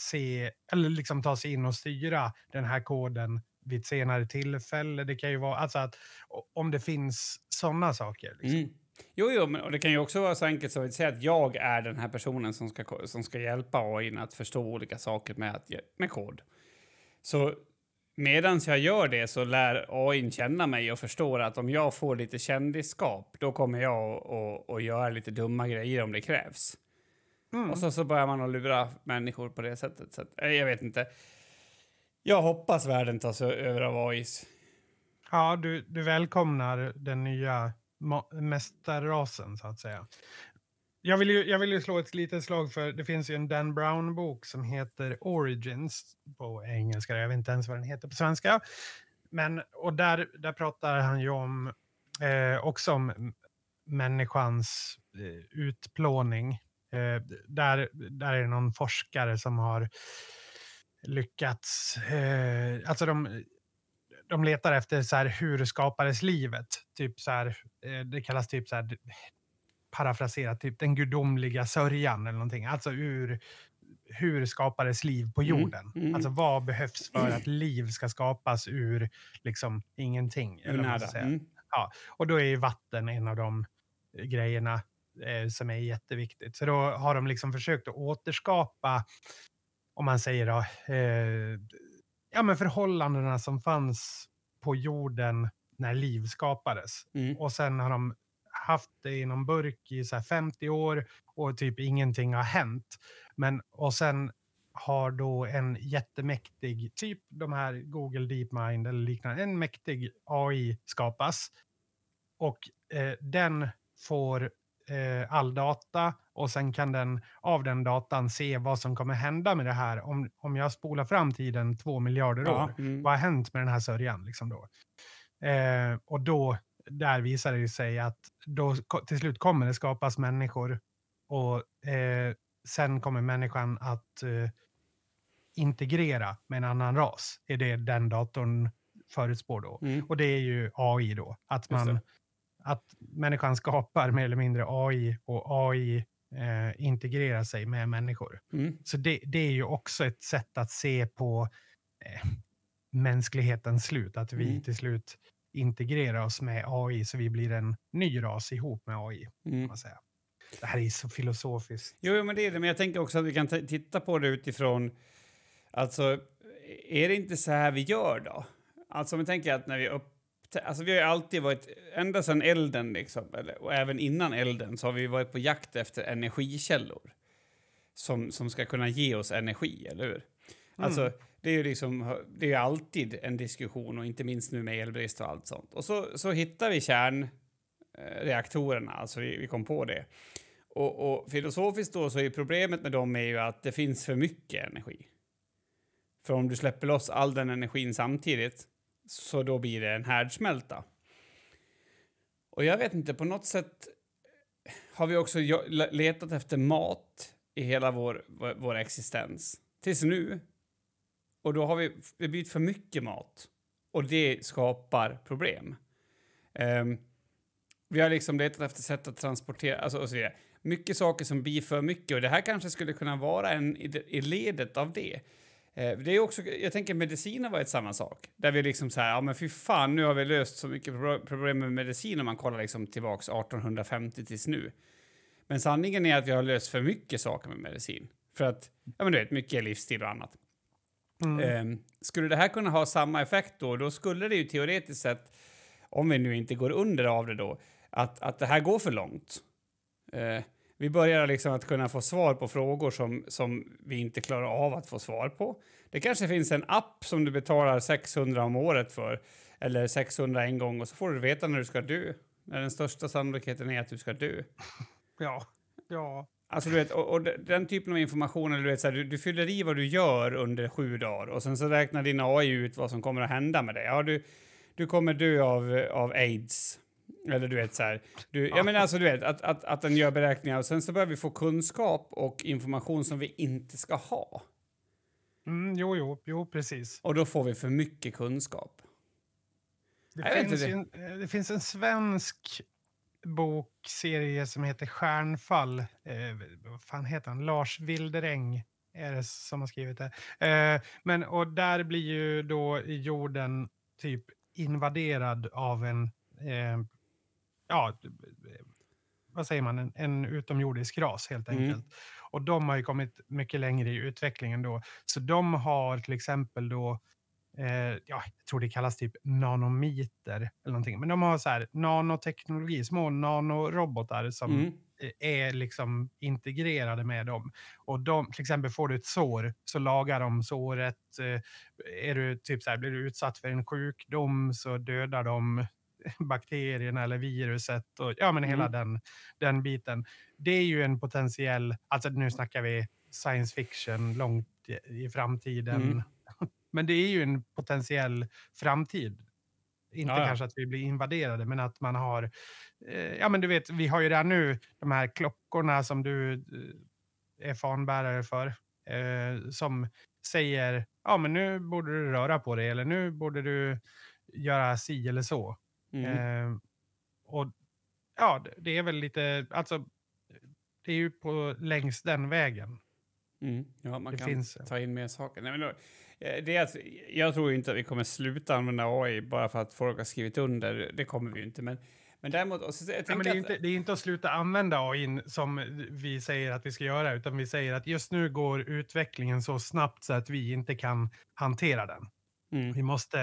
se, eller liksom ta sig in och styra den här koden vid ett senare tillfälle. Det kan ju vara, alltså att om det finns sådana saker. Liksom. Mm. Jo, jo, men det kan ju också vara så enkelt som att säga att jag är den här personen som ska, som ska hjälpa AI att förstå olika saker med, att, med kod. Så medan jag gör det så lär AI känna mig och förstår att om jag får lite kändisskap då kommer jag att- göra lite dumma grejer om det krävs. Mm. Och så, så börjar man att lura människor på det sättet. Så att, eh, jag vet inte. Jag hoppas världen tas över av AIs. Ja, du, du välkomnar den nya mästarrasen så att säga. Jag vill, ju, jag vill ju slå ett litet slag för, det finns ju en Dan Brown-bok som heter Origins på engelska, jag vet inte ens vad den heter på svenska. Men, och där, där pratar han ju om, eh, också om människans eh, utplåning. Eh, där, där är det någon forskare som har lyckats, eh, alltså de, de letar efter så här, hur skapades livet? Typ så här, eh, det kallas typ så här, parafraserat, typ den gudomliga sörjan eller någonting. Alltså ur, hur skapades liv på Mm, jorden? mm. Alltså vad behövs för att liv ska skapas ur liksom ingenting? Eller nada. Mm. Och då är ju vatten en av de eh, grejerna eh, som är jätteviktigt. Så då har de liksom försökt att återskapa, om man säger då, eh, ja, men förhållandena som fanns på jorden när liv skapades. Mm. Och sen har de haft det i någon burk i så här 50 år och typ ingenting har hänt. Men och sen har då en jättemäktig, typ de här Google DeepMind eller liknande, en mäktig AI skapas. Och eh, den får eh, all data och sen kan den av den datan se vad som kommer hända med det här. Om, om jag spolar fram tiden två miljarder år, Ja, mm. vad har hänt med den här sörjan? Liksom då? Eh, och då, där visar det sig att då till slut kommer det skapas människor och eh, sen kommer människan att eh, integrera med en annan ras. är det den datorn förutspår då. Mm. Och det är ju AI då. Att, man. Att människan skapar mer eller mindre AI och AI eh, integrerar sig med människor. Mm. Så det, det är ju också ett sätt att se på eh, mänsklighetens slut. Att vi Mm. till slut integrerar oss med AI så vi blir en ny ras ihop med AI. Mm. man säga. Det här är så filosofiskt. Jo, men det är det. Men jag tänker också att vi kan titta på det utifrån... Alltså, är det inte så här vi gör då? Alltså, om vi tänker att när vi upp... Alltså, vi har alltid varit... Ända sedan elden, liksom, eller, och även innan elden, så har vi varit på jakt efter energikällor som, som ska kunna ge oss energi, eller hur? Alltså, det är ju liksom, det är alltid en diskussion, och inte minst nu med elbrist och allt sånt. Och så, så hittar vi kärnreaktorerna, alltså vi, vi kom på det. Och, och filosofiskt då så är problemet med dem är ju att det finns för mycket energi. För om du släpper loss all den energin samtidigt så då blir det en härdsmälta. Och jag vet inte, på något sätt har vi också letat efter mat i hela vår, vår, existens. Tills nu. Och då har vi, vi blivit för mycket mat. Och det skapar problem. Um, vi har liksom letat efter sätt att transportera, alltså och så vidare. Mycket saker som blir för mycket och det här kanske skulle kunna vara en i, i ledet av det. Eh, det är också, jag tänker medicin har varit samma sak. Där vi liksom så här, ja men fy fan, nu har vi löst så mycket pro- problem med medicin om man kollar liksom tillbaks 1850 tills nu. Men sanningen är att vi har löst för mycket saker med medicin. För att, ja men du vet, mycket livsstil och annat. Mm. Ehm, skulle det här kunna ha samma effekt då, då skulle det ju teoretiskt sett, om vi nu inte går under av det då, att, att det här går för långt. Eh, vi börjar liksom att kunna få svar på frågor som, som vi inte klarar av att få svar på. Det kanske finns en app som du betalar 600 om året för, eller 600 en gång, och så får du veta när du ska dö. När den största sannolikheten är att du ska dö. Ja. ja. Alltså, du vet, och, och de- den typen av information, eller du, vet, så här, du, du fyller i vad du gör under sju dagar och sen så räknar din AI ut vad som kommer att hända med dig. Ja, du, du kommer dö av, av aids. Eller du vet så här. Du, ja. men alltså du vet att, att, att den gör beräkningar och sen så börjar vi få kunskap och information som vi inte ska ha. Mm, jo, jo, jo, precis. Och då får vi för mycket kunskap. Det, finns ju en, eh, det finns en svensk bokserie som heter Stjärnfall. Eh, vad fan heter han? Lars Wilderäng är det som har skrivit det. Eh, men, och där blir ju då jorden typ invaderad av en, eh, ja, vad säger man, en, en utomjordisk ras helt Mm. enkelt. Och de har ju kommit mycket längre i utvecklingen då. Så de har till exempel då eh, ja, jag tror det kallas typ nanomiter eller någonting. Men de har så här nanoteknologi, små nanorobotar som Mm. är liksom integrerade med dem. Och de, till exempel får du ett sår så lagar de såret. Eh, är du typ så här, blir du utsatt för en sjukdom så dödar de bakterierna eller viruset och ja, men hela Mm. den, den biten. Det är ju en potentiell, alltså nu snackar vi science fiction långt i, framtiden. Mm. Men det är ju en potentiell framtid. Inte Ja, ja. kanske att vi blir invaderade, men att man har... Eh, ja, men du vet, vi har ju redan nu de här klockorna som du eh, är fanbärare för. Eh, som säger, ja men nu borde du röra på dig eller nu borde du göra si eller så. Mm. Eh, och ja, det- är väl lite, alltså, det är ju på längs den vägen. Mm. Ja, man Det kan finns- ta in mer saker. Nej, men då, eh, det är att, jag tror inte att vi kommer sluta använda AI bara för att folk har skrivit under. Det kommer vi ju inte. Men, men däremot... Så, jag Nej, men det, är att, inte, det är inte att sluta använda AI som vi säger att vi ska göra, utan vi säger att just nu går utvecklingen så snabbt så att vi inte kan hantera den. Mm. Vi måste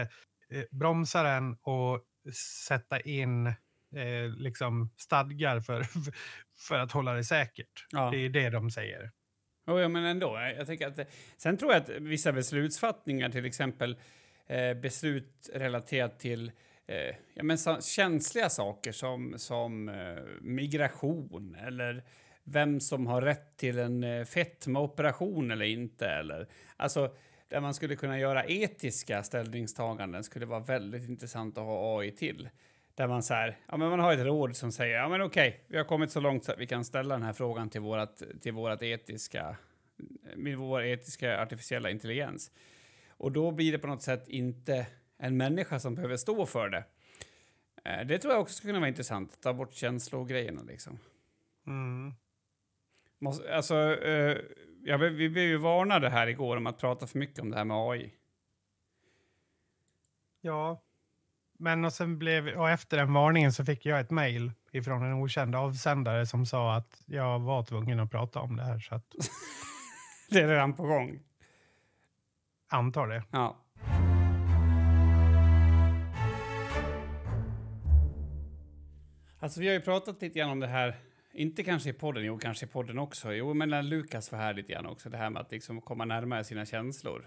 eh, bromsa den och sätta in eh, liksom stadgar för, för att hålla det säkert. Ja. Det är det de säger. Jo, ja, men ändå. Jag tänker att, det- sen tror jag att vissa beslutsfattningar, till exempel eh, beslut relaterat till eh, ja, men så, känsliga saker som, som eh, migration eller vem som har rätt till en eh, fetmaoperation eller inte. Eller, alltså, där man skulle kunna göra etiska ställningstaganden skulle vara väldigt intressant att ha AI till. Där man, så här, ja, men man har ett råd som säger ja, men okej, vi har kommit så långt så att vi kan ställa den här frågan till vårt till vårat etiska, med vår etiska artificiella intelligens. Och då blir det på något sätt inte en människa som behöver stå för det. Eh, Det tror jag också skulle kunna vara intressant, ta bort känslogrejerna liksom. Mm. Måste, alltså, eh, ja, vi, blev ju varnade här igår om att prata för mycket om det här med AI. Ja. Men och sen blev, och efter den varningen så fick jag ett mejl ifrån en okänd avsändare som sa att jag var tvungen att prata om det här. Så att, Det är redan på gång. antar det. Ja. Alltså vi har ju pratat lite grann om det här, inte kanske i podden, jo kanske i podden också, jo men när Lukas var här lite grann också, det här med att liksom komma närmare sina känslor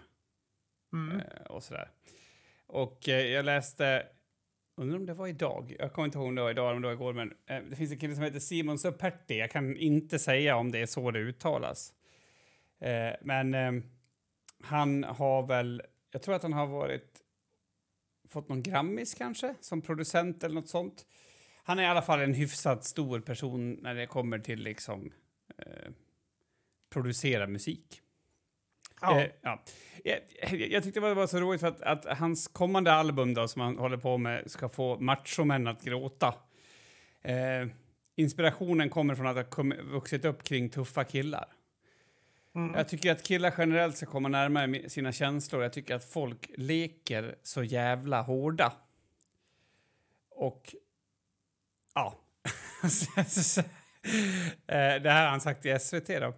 Mm. eh, och sådär. Och eh, jag läste, undrar om det var idag, jag kommer inte ihåg om det var idag eller om det var igår, men eh, det finns en kille som heter Simon Superti, jag kan inte säga om det är så det uttalas. Eh, men eh, han har väl, jag tror att han har varit, fått någon Grammis kanske, som producent eller något sånt. Han är i alla fall en hyfsat stor person när det kommer till liksom eh, producera musik. Ja. Eh, ja. Jag, jag tyckte det var så roligt för att, att hans kommande album då, som han håller på med ska få machomän att gråta. Eh, inspirationen kommer från att ha kom, vuxit upp kring tuffa killar. Mm. Jag tycker att killar generellt ska komma närmare sina känslor. Jag tycker att folk leker så jävla hårda. Och... Ja. Eh, det här har han sagt i SVT då.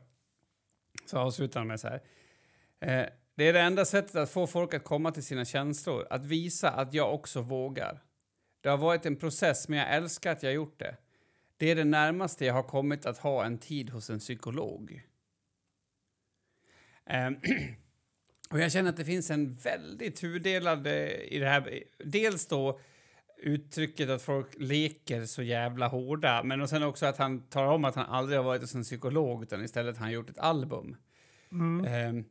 Så avslutar han med så här. Eh, det är det enda sättet att få folk att komma till sina känslor. Att visa att jag också vågar. Det har varit en process, men jag älskar att jag gjort det. Det är det närmaste jag har kommit att ha en tid hos en psykolog. Ehm, och jag känner att det finns en väldigt tudelad eh, i det här. Dels då uttrycket att folk leker så jävla hårda, men och sen också att han talar om att han aldrig har varit hos en psykolog, utan istället har han gjort ett album. Mm. Ehm,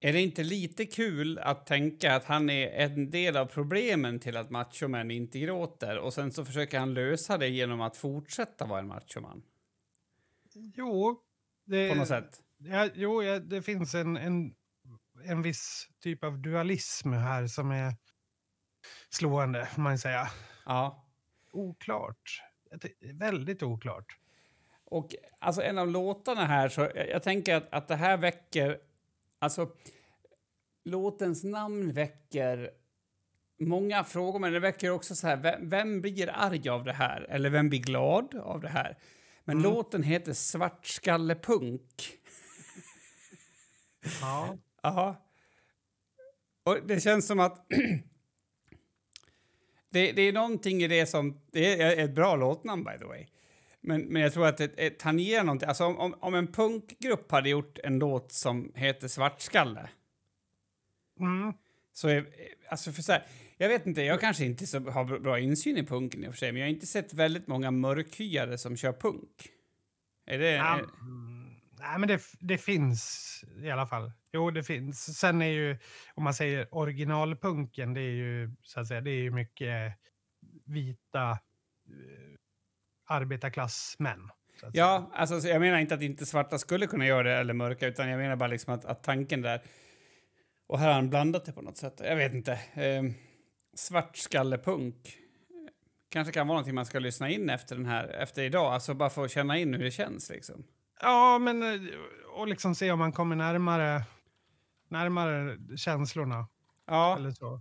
är det inte lite kul att tänka att han är en del av problemen till att machomän inte gråter och sen så försöker han lösa det genom att fortsätta vara en machoman? Jo, det, På något sätt. Ja, jo, ja, det finns en, en, en viss typ av dualism här som är slående, får man säga. Ja. Oklart. Väldigt oklart. Och alltså en av låtarna här, så jag, jag tänker att, att det här väcker... Alltså, låtens namn väcker många frågor, men det väcker också så här, vem, vem blir arg av det här? Eller vem blir glad av det här? Men Mm. låten heter Svartskallepunk. Ja. Jaha. Och det känns som att... det, det är någonting i det som... Det är ett bra låtnamn, by the way. Men, men jag tror att det, det tangerar någonting. Alltså om, om, om en punkgrupp hade gjort en låt som heter Svartskalle Mm. så är... Alltså för så här, jag vet inte, jag kanske inte så, har bra- insyn i punken i och för sig, men jag har inte sett väldigt många mörkhyade som kör punk. Är det... Ja, är, nej, men det, det finns i alla fall. Jo, det finns. Sen är ju, om man säger originalpunken, det är ju, så att säga, det är ju mycket vita eh, arbetarklassmän. Ja, alltså, så jag menar inte att inte svarta skulle kunna göra det eller mörka, utan jag menar bara liksom att, att tanken där... Och här har han blandat det på något sätt. Jag vet inte. Eh, svartskallepunk. Kanske kan vara någonting man ska lyssna in efter den här, efter idag. Alltså bara för att känna in hur det känns liksom. Ja, men eh, och liksom se om man kommer närmare, närmare känslorna. Ja, Eller så.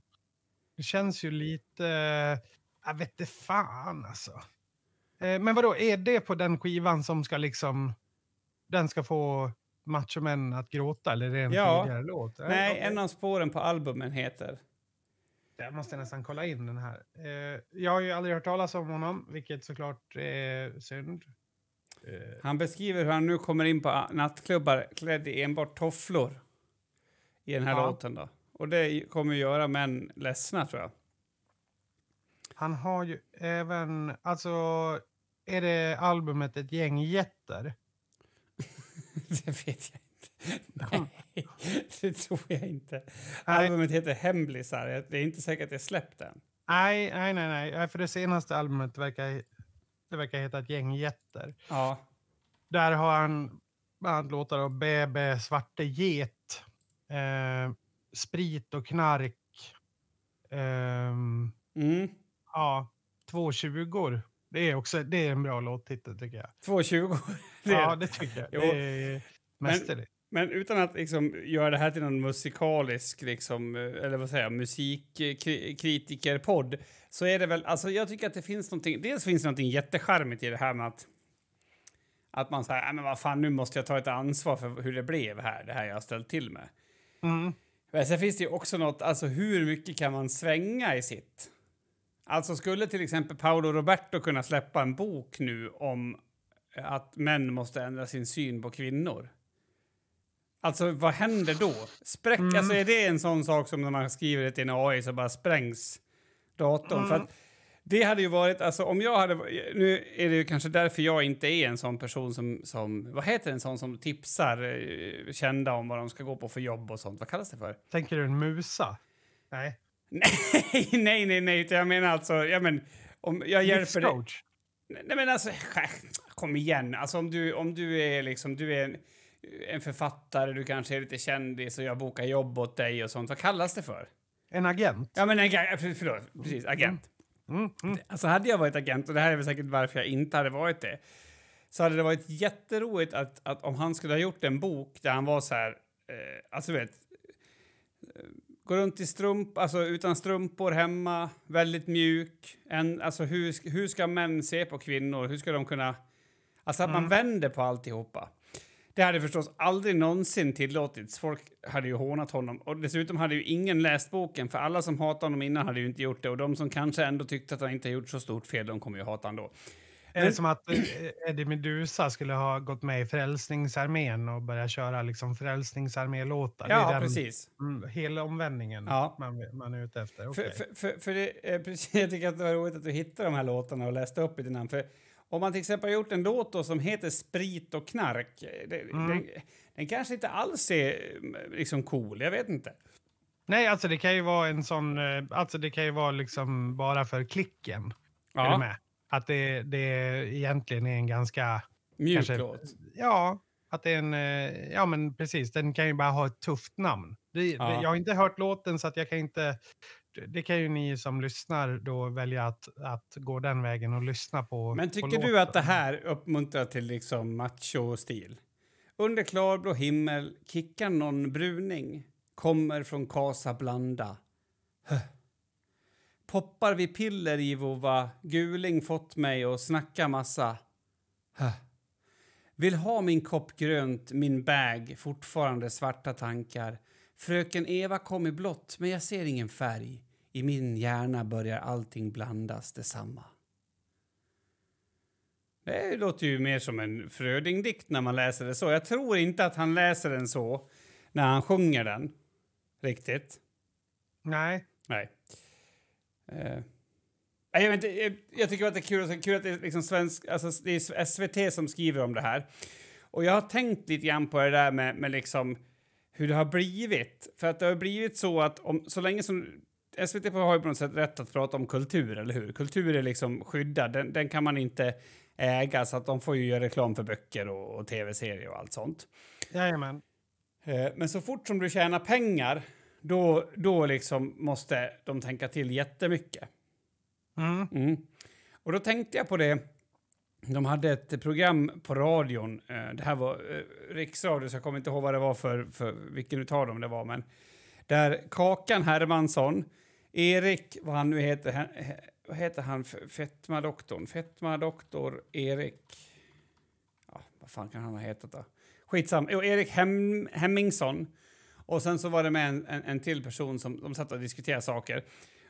Det känns ju lite... Jag vet inte fan alltså. Eh, men vadå, är det på den skivan som ska liksom... Den ska få machomän att gråta eller är det en Ja. tidigare låt? Eh, nej, en av spåren på albumen heter... Jag måste nästan kolla in den här. Eh, jag har ju aldrig hört talas om honom, vilket såklart är synd. Han beskriver hur han nu kommer in på nattklubbar klädd i enbart tofflor i den här Ja. låten. Då. Och det kommer göra män ledsna, tror jag. han har ju även... Alltså, är det albumet Ett gäng jätter? det vet jag inte. Nej, det tror jag inte. Nej. Albumet heter Hemlisar. Det är inte säkert att det är släppt än. Nej, nej, nej, nej. För det senaste albumet verkar, det verkar heta Ett gäng jätter. Ja, Där har han bland annat låtar av Bebe, Svarte get, eh, Sprit och knark. ehm, mm. ja, Två tjugor. Det är också det är en bra låttitel tycker jag. 2.20. Det är Ja, det. tycker jag. Det är mästerligt. Men utan att liksom göra det här till någon musikalisk, liksom, eh, eller vad säger jag, musikkritikerpodd, så är det väl, alltså jag tycker att det finns någonting, dels finns det någonting jättecharmigt i det här med att att man säger, "Nej, men vad fan, nu måste jag ta ett ansvar för hur det blev här, det här jag har ställt till med. Mm. Men sen finns det ju också något, alltså hur mycket kan man svänga i sitt? Alltså skulle till exempel Paolo Roberto kunna släppa en bok nu om att män måste ändra sin syn på kvinnor? Alltså vad händer då? Spräck, Mm. alltså är det en sån sak som när man skriver det till en AI så bara sprängs datorn? För Mm. att det hade ju varit, alltså om jag hade, nu är det ju kanske därför jag inte är en sån person som, som vad heter en sån som tipsar eh, kända om vad de ska gå på för jobb och sånt, vad kallas det för? Tänker du en musa? Nej. Nej, nej, nej, nej, jag menar alltså, ja men om jag hjälper dig. Nej men alltså, kom igen, alltså om du, om du är liksom, du är en, en författare, du kanske är lite kändis och jag bokar jobb åt dig och sånt, vad kallas det för? En agent? Ja men en, förlåt, precis, agent. Mm, mm. Alltså hade jag varit agent, och det här är väl säkert varför jag inte hade varit det, så hade det varit jätteroligt att, att om han skulle ha gjort en bok där han var så här, eh, alltså vet, eh, gå runt i strump, alltså utan strumpor hemma, väldigt mjuk. En, alltså hur, hur ska män se på kvinnor? Hur ska de kunna... Alltså att man vänder på alltihopa. Det hade förstås aldrig någonsin tillåtits. Folk hade ju hånat honom. Och dessutom hade ju ingen läst boken, för alla som hatade honom innan hade ju inte gjort det. Och de som kanske ändå tyckte att han inte gjort så stort fel, de kommer ju hata honom då. Är det som att eh, Eddie Meduza skulle ha gått med i Frälsningsarmén och börjat köra liksom Frälsningsarmé-låtar? Det är Ja, den, precis. Mm, hela omvändningen Ja. man, man är ute efter. Okej. För, för, för, för det, är precis, jag tycker att det var roligt att du hittade de här låtarna och läste upp i din namn. För om man till exempel har gjort en låt då som heter Sprit och knark, det, Mm. den, den kanske inte alls är mm, liksom cool, jag vet inte. Nej, alltså det kan ju vara en sån... eh, Alltså det kan ju vara liksom bara för klicken. Är du Ja, med? Att det, det egentligen är en ganska... mjuk kanske- låt. Ja, att det är en... eh, Ja, men precis. Den kan ju bara ha ett tufft namn. Det, Ja. jag har inte hört låten så att jag kan inte... Det kan ju ni som lyssnar då välja att, att gå den vägen och lyssna på Men på tycker låten. du att det här uppmuntrar till liksom macho-stil? Under klarblå himmel kickar någon bruning, kommer från Casa Blanda. Höh. Poppar vi piller i vova, guling fått mig och snacka massa. Höh. Vill ha min kopp grönt, min bag, fortfarande svarta tankar. Fröken Eva kom i blått, men jag ser ingen färg. I min hjärna börjar allting blandas detsamma. Det låter ju mer som en Fröding-dikt när man läser det så. Jag tror inte att han läser den så när han sjunger den. Riktigt. Nej. Nej. Nej, Jag, vet inte, jag, tycker att det är kul, kul att det är, liksom svensk, alltså det är SVT som skriver om det här. Och jag har tänkt lite grann på det där med, med liksom hur det har blivit. För att det har blivit så att om, så länge som... SVT har ju på något sätt rätt att prata om kultur, eller hur? Kultur är liksom skyddad, den, den kan man inte äga, så att de får ju göra reklam för böcker och, och tv-serier och allt sånt. Jajamän. Eh, Men så fort som du tjänar pengar, då, då liksom måste de tänka till jättemycket. Mm. Mm. Och då tänkte jag på det, de hade ett program på radion. Eh, det här var eh, riksradio, så jag kommer inte ihåg vad det var för, för vilken utav dem det var. Men där Kakan Hermansson, Erik, vad han nu heter, vad heter han, Fetmadoktorn? Fetma-doktorn? Fetma-doktor Erik... Ja, vad fan kan han ha hetat då? Skitsam. Jo, Erik Hem, Hemmingsson. Och sen så var det med en, en, en till person som de satt och diskuterade saker.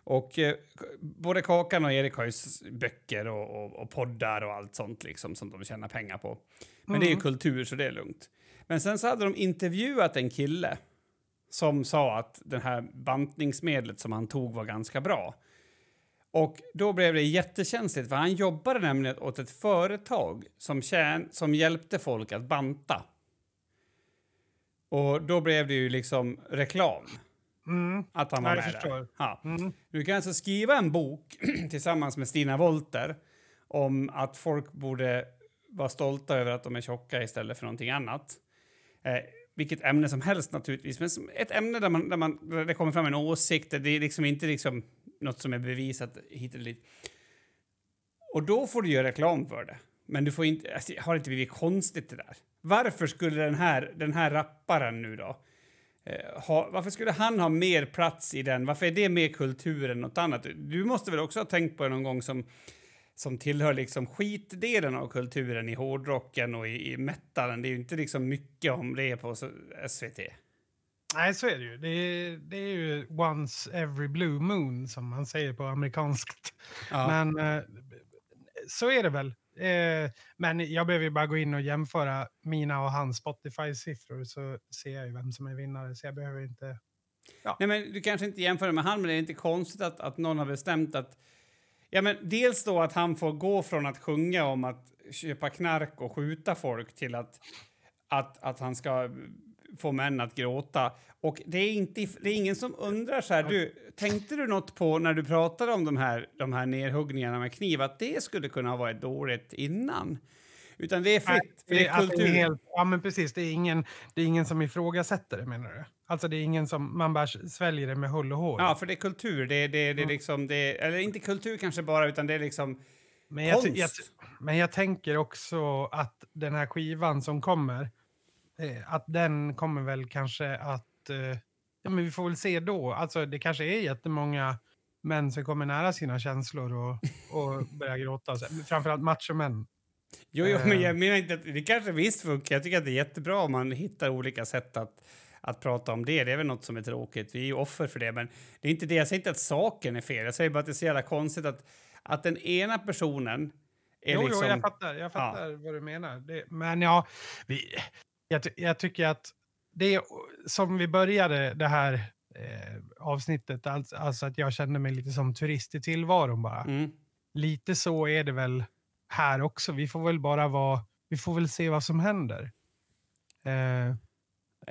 Och eh, både Kakan och Erik har ju böcker och, och, och poddar och allt sånt liksom som de tjänar pengar på. Men det är ju kultur så det är lugnt. Men sen så hade de intervjuat en kille som sa att det här bantningsmedlet som han tog var ganska bra. Och då blev det jättekänsligt för han jobbade nämligen åt ett företag som, tjän som hjälpte folk att banta. Och då blev det ju liksom reklam Mm. att han var med där. Ja. Mm. Du kan alltså skriva en bok tillsammans med Stina Wolter om att folk borde vara stolta över att de är tjocka istället för någonting annat. Eh, vilket ämne som helst naturligtvis, men ett ämne där, man, där, man, där det kommer fram en åsikt, där det är liksom inte liksom något som är bevisat hit eller dit. Och då får du göra reklam för det. Men du får inte, alltså, har inte blivit konstigt det där? Varför skulle den här, den här rapparen nu då, ha, varför skulle han ha mer plats i den? Varför är det mer kultur än något annat? Du måste väl också ha tänkt på det någon gång som, som tillhör liksom skitdelen av kulturen i hårdrocken och i, i metalen. Det är ju inte liksom mycket om det på SVT. Nej, så är det ju. Det är, det är ju once every blue moon som man säger på amerikanskt. Ja. Men eh, så är det väl. Eh, men jag behöver ju bara gå in och jämföra mina och hans Spotify-siffror så ser jag ju vem som är vinnare. Så jag behöver inte... Nej, men du kanske inte jämför med han, men det är inte konstigt att, att någon har bestämt att... Ja, men dels då att han får gå från att sjunga om att köpa knark och skjuta folk till att, att, att han ska få män att gråta. Och det är, inte, det är ingen som undrar så här, du, tänkte du något på när du pratade om de här, de här nedhuggningarna med kniv, att det skulle kunna ha varit dåligt innan? Utan det är fritt, för det är att det är kultur. ja, men precis. Det är, ingen, det är ingen som ifrågasätter det, menar du? Alltså, det är ingen som... Man bara sväljer det med hull och hår. Ja, för det är kultur. Det, det, det är liksom, det, eller inte kultur kanske bara, utan det är liksom Men jag, jag, men jag tänker också att den här skivan som kommer, eh, att den kommer väl kanske att... Eh, ja, men vi får väl se då. Alltså, det kanske är jättemånga män som kommer nära sina känslor och, och börjar gråta. Framförallt machomän. Jo, jo, Eh. men jag menar inte att det kanske visst funkar. Jag tycker att det är jättebra om man hittar olika sätt att, att prata om det. Det är väl något som är tråkigt. Vi är ju offer för det, men det är inte det. Jag säger inte att saken är fel. Jag säger bara att det är så jävla konstigt att, att den ena personen är Jo, liksom... jo, jag fattar, jag fattar vad du menar. Det, men ja, vi, jag, jag tycker att det är som vi började det här eh, avsnittet, alltså, alltså att jag kände mig lite som turist i tillvaron bara. Mm. Lite så är det väl här också. Vi får väl bara vara, vi får väl se vad som händer. Eh,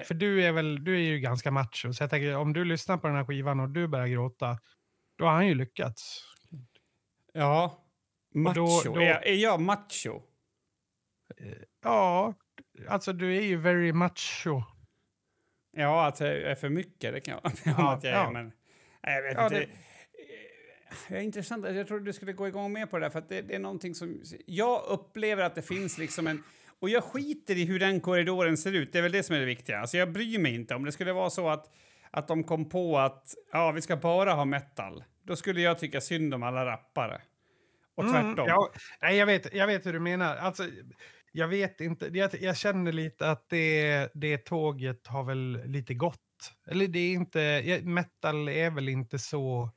för du är väl, du är ju ganska macho, så jag tänker om du lyssnar på den här skivan och du börjar gråta, då har han ju lyckats. Ja. Macho. då- då- Är, är jag macho? Ja, alltså du är ju very macho. Ja, att jag är för mycket, det kan jag ja, Ja, att jag är, ja. men... Nej, jag vet Ja, inte. det- Det är intressant. Jag trodde du skulle gå igång mer på det där, för att det, det är någonting som... Jag upplever att det finns liksom en... Och jag skiter i hur den korridoren ser ut. Det är väl det som är det viktiga. Alltså jag bryr mig inte. Om det skulle vara så att, att de kom på att ja, vi ska bara ha metal, då skulle jag tycka synd om alla rappare. Och Mm, tvärtom. ja, nej, jag, vet, jag vet hur du menar. Alltså, jag vet inte. Jag, jag känner lite att det, det tåget har väl lite gått. Eller det är inte... Metal är väl inte så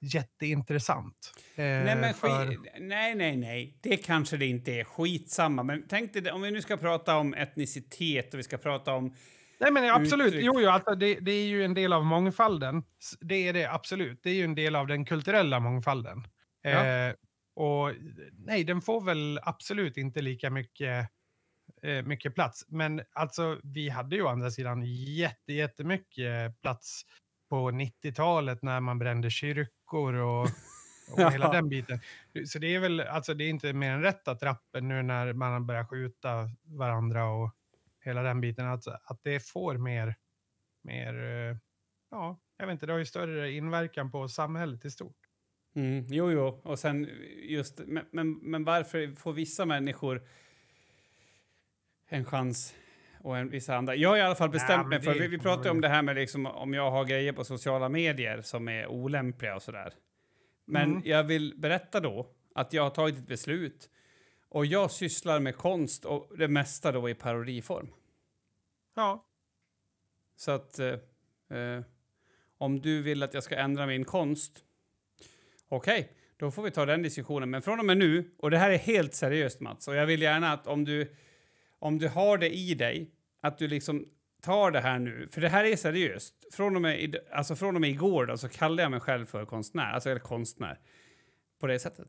jätteintressant. Eh, Nej, men för- nej, nej, nej. Det kanske det inte är. Skitsamma. Men tänk dig, om vi nu ska prata om etnicitet och vi ska prata om... Nej, men absolut. uttryck. Jo, jo, alltså, det, det är ju en del av mångfalden. Det är det absolut. Det är ju en del av den kulturella mångfalden. Ja. Eh, och nej, den får väl absolut inte lika mycket, eh, mycket plats. Men alltså, vi hade ju å andra sidan jätte, jättemycket plats på 90-talet när man brände kyrkor och, och hela den biten. Så det är väl, alltså det är inte mer än rätt att rappen nu när man börjar skjuta varandra och hela den biten, att, att det får mer, mer, eh, ja, jag vet inte, det har ju större inverkan på samhället i stort. Mm, jo, jo. Och sen just... Men, men, men varför får vissa människor en chans och en, vissa andra? Jag har i alla fall bestämt Ja, mig för... Vi, vi pratade om det här med liksom, om jag har grejer på sociala medier som är olämpliga och sådär. Men Mm. jag vill berätta då att jag har tagit ett beslut och jag sysslar med konst och det mesta då i parodiform. Ja. Så att eh, eh, om du vill att jag ska ändra min konst, okej, då får vi ta den diskussionen. Men från och med nu, och det här är helt seriöst Mats, och jag vill gärna att om du, om du har det i dig, att du liksom tar det här nu, för det här är seriöst. Från och med, alltså från och med igår då, så kallar jag mig själv för konstnär, alltså eller konstnär, på det sättet.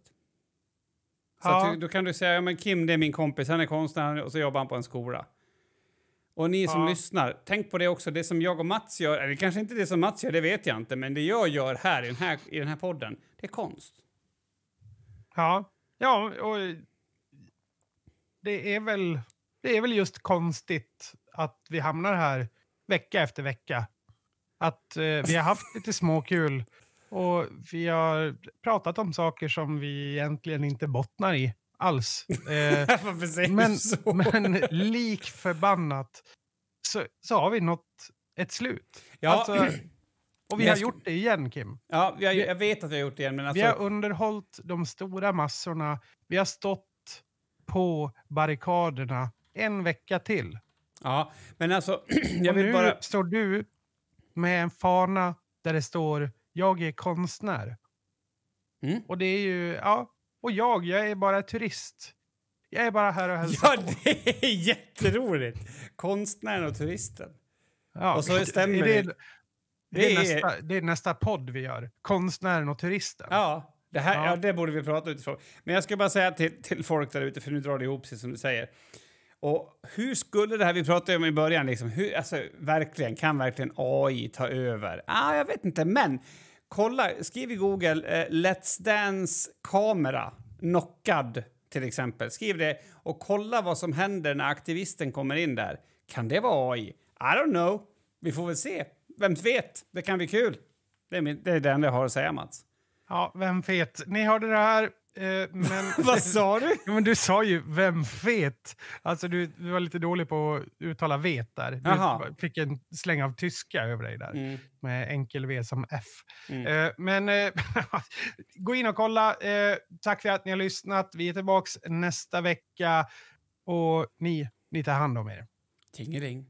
Så Ja. du- då kan du säga, ja, men Kim det är min kompis, han är konstnär och så jobbar han på en skola. Och ni som Ja. lyssnar, tänk på det också. Det som jag och Mats gör, eller kanske inte det som Mats gör, det vet jag inte, men det jag gör här i den här, i den här podden, det är konst. Ja. Ja, och det är väl, det är väl just konstigt att vi hamnar här vecka efter vecka. Att eh, vi har haft lite småkul och vi har pratat om saker som vi egentligen inte bottnar i alls. Eh, men, men lik förbannat så, så har vi nått ett slut. ja, Alltså, och vi jag har gjort det igen, Kim. ja jag, jag vet att vi har gjort det igen, men Vi har alltså... underhållit de stora massorna. Vi har stått på barrikaderna en vecka till. Ja, men alltså, jag och vill nu bara... står du med en fana där det står “Jag är konstnär”. Mm. Och det är ju, ja, och jag, jag är bara turist. Jag är bara här och hälsar Ja, på. det är jätteroligt! Konstnären och turisten. Ja, och så stämmer det. det. Det är, nästa, det är nästa podd vi gör. Konstnären och turisten. Ja, det, här, ja. Ja. det borde vi prata utifrån. Men jag ska bara säga till, till folk där ute, för nu drar det ihop sig som du säger. Och hur skulle det här vi pratade om i början, liksom, hur, alltså, verkligen, kan verkligen AI ta över? Ah, jag vet inte, men kolla, skriv i Google eh, Let's Dance kamera, knockad till exempel. Skriv det och kolla vad som händer när aktivisten kommer in där. Kan det vara AI? I don't know. Vi får väl se. Vem vet? Det kan bli kul. Det är, min, det är det enda jag har att säga, Mats. Ja, vem vet? Ni hörde det här, men... Vad sa du? Ja, men du sa ju “vem vet”. Alltså du, du var lite dålig på att uttala vet där. Du fick en släng av tyska över dig där. Mm. Med enkel V som F. Mm. Eh, men eh, gå in och kolla. Eh, tack för att ni har lyssnat. Vi är tillbaka nästa vecka. Och ni, ni tar hand om er. Tingeling.